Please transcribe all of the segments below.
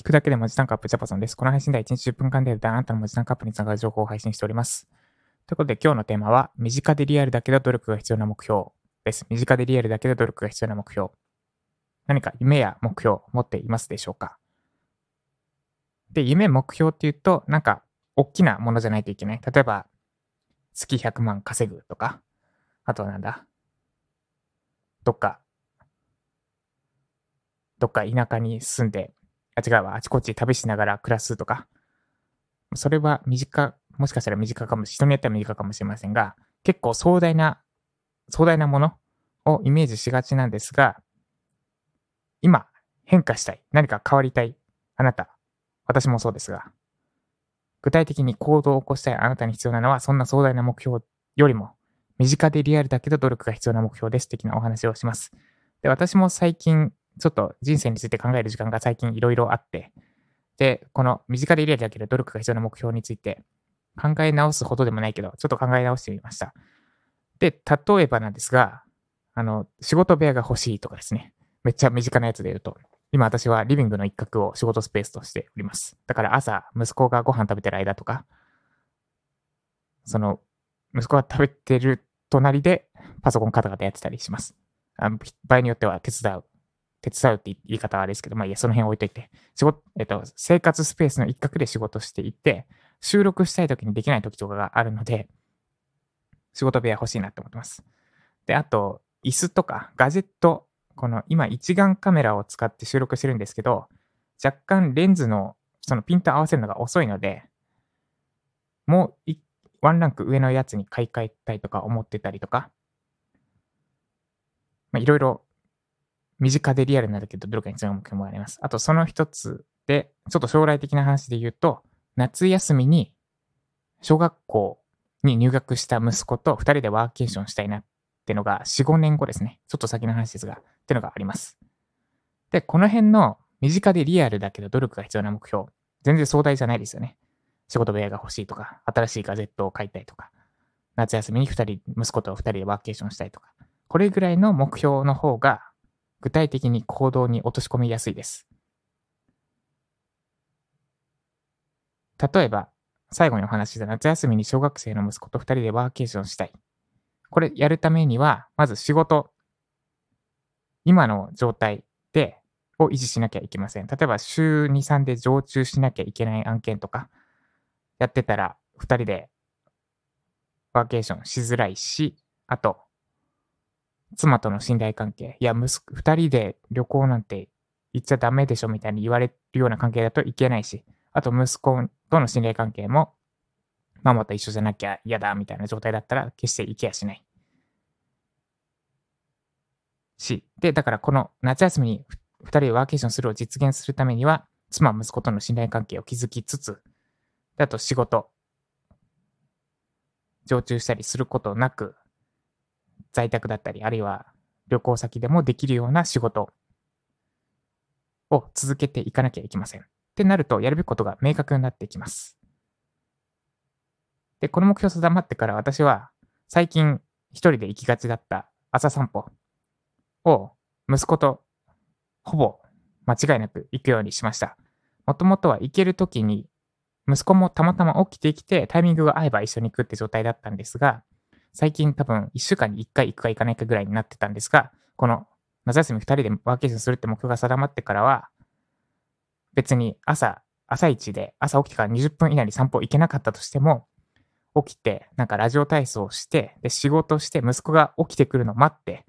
聞くだけで文字タンクアップジャパソンです。この配信では1日10分間であなたの文字タンクアップにつながる情報を配信しております。ということで今日のテーマは、身近でリアルだけど努力が必要な目標です。身近でリアルだけど努力が必要な目標。何か夢や目標を持っていますでしょうか？で、夢、目標っていうと、なんか、大きなものじゃないといけない。例えば、月100万稼ぐとか、あとはなんだ、どっか、どっか田舎に住んで、あ、違うわ、あちこち旅しながら暮らすとか、それは短、もしかしたら短かもし、人によっては短かもしれませんが、結構壮大な、壮大なものをイメージしがちなんですが、今、変化したい、何か変わりたい、あなた、私もそうですが、具体的に行動を起こしたい。あなたに必要なのは、そんな壮大な目標よりも、身近でリアルだけど努力が必要な目標です。的なお話をします。で、私も最近、ちょっと人生について考える時間が最近いろいろあって、で、この身近でリアルだけど努力が必要な目標について考え直すほどでもないけど、ちょっと考え直してみました。で、例えばなんですが、あの、仕事部屋が欲しいとかですね。めっちゃ身近なやつで言うと、今私はリビングの一角を仕事スペースとしております。だから朝、息子がご飯食べてる間とか、その、息子が食べてる隣でパソコンカタカタやってたりします。あ場合によっては手伝う。手伝うって言い方はあれですけど、まあいや、その辺置いといて、仕事、えっと、生活スペースの一角で仕事していて、収録したい時にできない時とかがあるので、仕事部屋欲しいなって思ってます。で、あと、椅子とかガジェットこの今一眼カメラを使って収録してるんですけど、若干レンズのそのピント合わせるのが遅いので、もうワンランク上のやつに買い替えたいとか思ってたりとか、まあ、いろいろ身近でリアルになんだけど、努力につな目標もあります？あとその一つで、ちょっと将来的な話で言うと、夏休みに小学校に入学した息子と二人でワーケーションしたいなってのが4、5年後ですね。ちょっと先の話ですが、ってのがあります。で、この辺の身近でリアルだけど努力が必要な目標、全然壮大じゃないですよね。仕事部屋が欲しいとか、新しいガジェットを買いたいとか、夏休みに2人、息子と2人でワーケーションしたいとか、これぐらいの目標の方が具体的に行動に落とし込みやすいです。例えば、最後にお話した夏休みに小学生の息子と2人でワーケーションしたい。これやるためには、まず仕事、今の状態で、を維持しなきゃいけません。例えば週2、3で常駐しなきゃいけない案件とか、やってたら2人でワーケーションしづらいし、あと、妻との信頼関係。いや、息子、2人で旅行なんて行っちゃダメでしょみたいに言われるような関係だといけないし、あと息子との信頼関係もママと一緒じゃなきゃ嫌だみたいな状態だったら決して行けやしない。し、で、だからこの夏休みに2人でワーケーションするを実現するためには、妻、息子との信頼関係を築きつつ、であと仕事、常駐したりすることなく、在宅だったり、あるいは旅行先でもできるような仕事を続けていかなきゃいけません。ってなると、やるべきことが明確になっていきます。で、この目標定まってから私は最近一人で行きがちだった朝散歩を息子とほぼ間違いなく行くようにしました。もともとは行けるときに息子もたまたま起きてきてタイミングが合えば一緒に行くって状態だったんですが、最近多分1週間に1回行くか行かないかぐらいになってたんですが、この夏休み2人でワーケーションするって目標が定まってからは、別に朝、朝一で朝起きてから20分以内に散歩行けなかったとしても、起きて、なんかラジオ体操をして、で、仕事して、息子が起きてくるのを待って、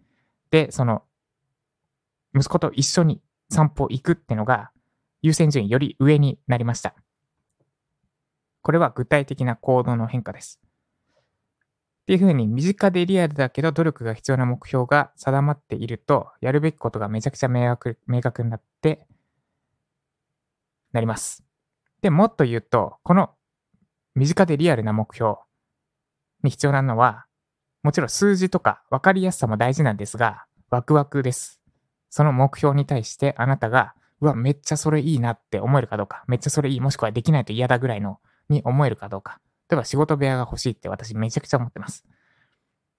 で、その、息子と一緒に散歩行くっていうのが、優先順位より上になりました。これは具体的な行動の変化です。っていうふうに身近でリアルだけど努力が必要な目標が定まっていると、やるべきことがめちゃくちゃ明確明確になって、なります。で、もっと言うと、この身近でリアルな目標に必要なのは、もちろん数字とか分かりやすさも大事なんですが、ワクワクです。その目標に対してあなたが、うわ、めっちゃそれいいなって思えるかどうか、めっちゃそれいい、もしくはできないと嫌だぐらいのに思えるかどうか。例えば仕事部屋が欲しいって私めちゃくちゃ思ってます。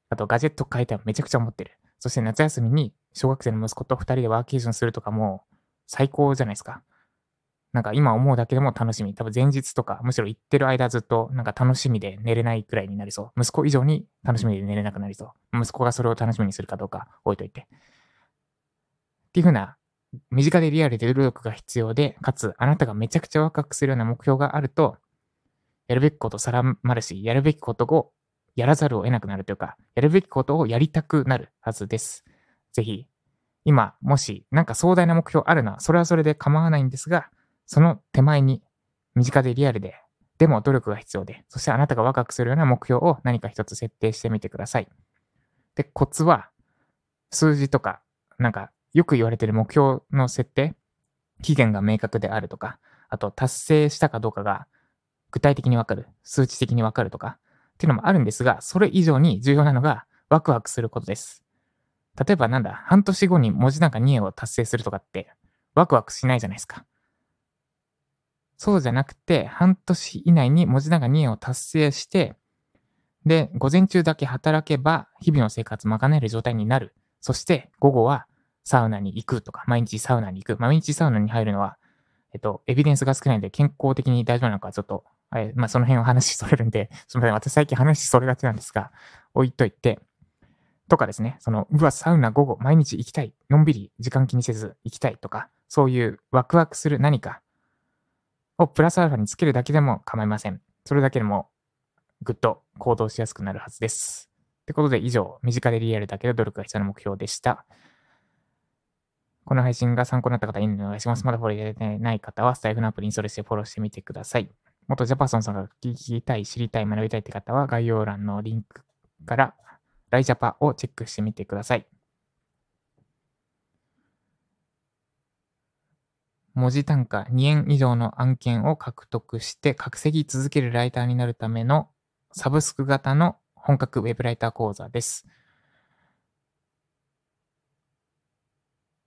あとガジェット買いたいめちゃくちゃ思ってる。そして夏休みに小学生の息子と二人でワーケーションするとかも最高じゃないですか。なんか今思うだけでも楽しみ。多分前日とか、むしろ行ってる間ずっとなんか楽しみで寝れないくらいになりそう。息子以上に楽しみで寝れなくなりそう。息子がそれを楽しみにするかどうか置いといて。っていうふうな、身近でリアルで努力が必要で、かつあなたがめちゃくちゃワクワクするような目標があると、やるべきこと定まるし、やるべきことをやらざるを得なくなるというか、やるべきことをやりたくなるはずです。ぜひ、今、もし、なんか壮大な目標あるな、それはそれで構わないんですが、その手前に、身近でリアルで、でも努力が必要で、そしてあなたがワクワクするような目標を何か一つ設定してみてください。で、コツは、数字とか、なんか、よく言われている目標の設定、期限が明確であるとか、あと達成したかどうかが具体的にわかる、数値的にわかるとか、っていうのもあるんですが、それ以上に重要なのがワクワクすることです。例えばなんだ、半年後に文字なんか2円を達成するとかってワクワクしないじゃないですか。そうじゃなくて、半年以内に文字なんか2円を達成して、で、午前中だけ働けば日々の生活賄える状態になる。そして午後はサウナに行くとか、毎日サウナに行く。毎日サウナに入るのは、えっと、エビデンスが少ないので健康的に大丈夫なのかちょっとはい。まあ、その辺を話し それるんで、すみません。私最近話しそれがちなんですが、置いといて、とかですね、その、うわ、サウナ午後、毎日行きたい。のんびり、時間気にせず行きたいとか、そういうワクワクする何かをプラスアルファにつけるだけでも構いません。それだけでも、ぐっと行動しやすくなるはずです。ってことで、以上、身近でリアルだけど努力が必要な目標でした。この配信が参考になった方、いいねお願いします。まだフォロー入れてない方は、スタイフのアプリインストールしてフォローしてみてください。元ジャパソンさんが聞きたい、知りたい、学びたいって方は概要欄のリンクからライジャパをチェックしてみてください。文字単価2円以上の案件を獲得して稼ぎ続けるライターになるためのサブスク型の本格ウェブライター講座です。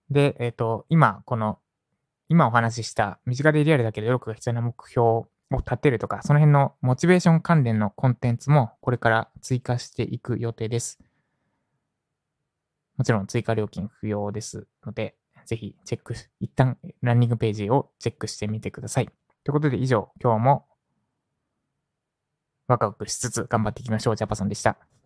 で、えっ、ー、と、今、この、今お話しした身近でリアルだけで努力が必要な目標を立てるとか、その辺のモチベーション関連のコンテンツもこれから追加していく予定です。もちろん追加料金不要ですので、ぜひチェック、一旦ランニングページをチェックしてみてください。ということで以上、今日もワクワクしつつ頑張っていきましょう。ジャパソンでした。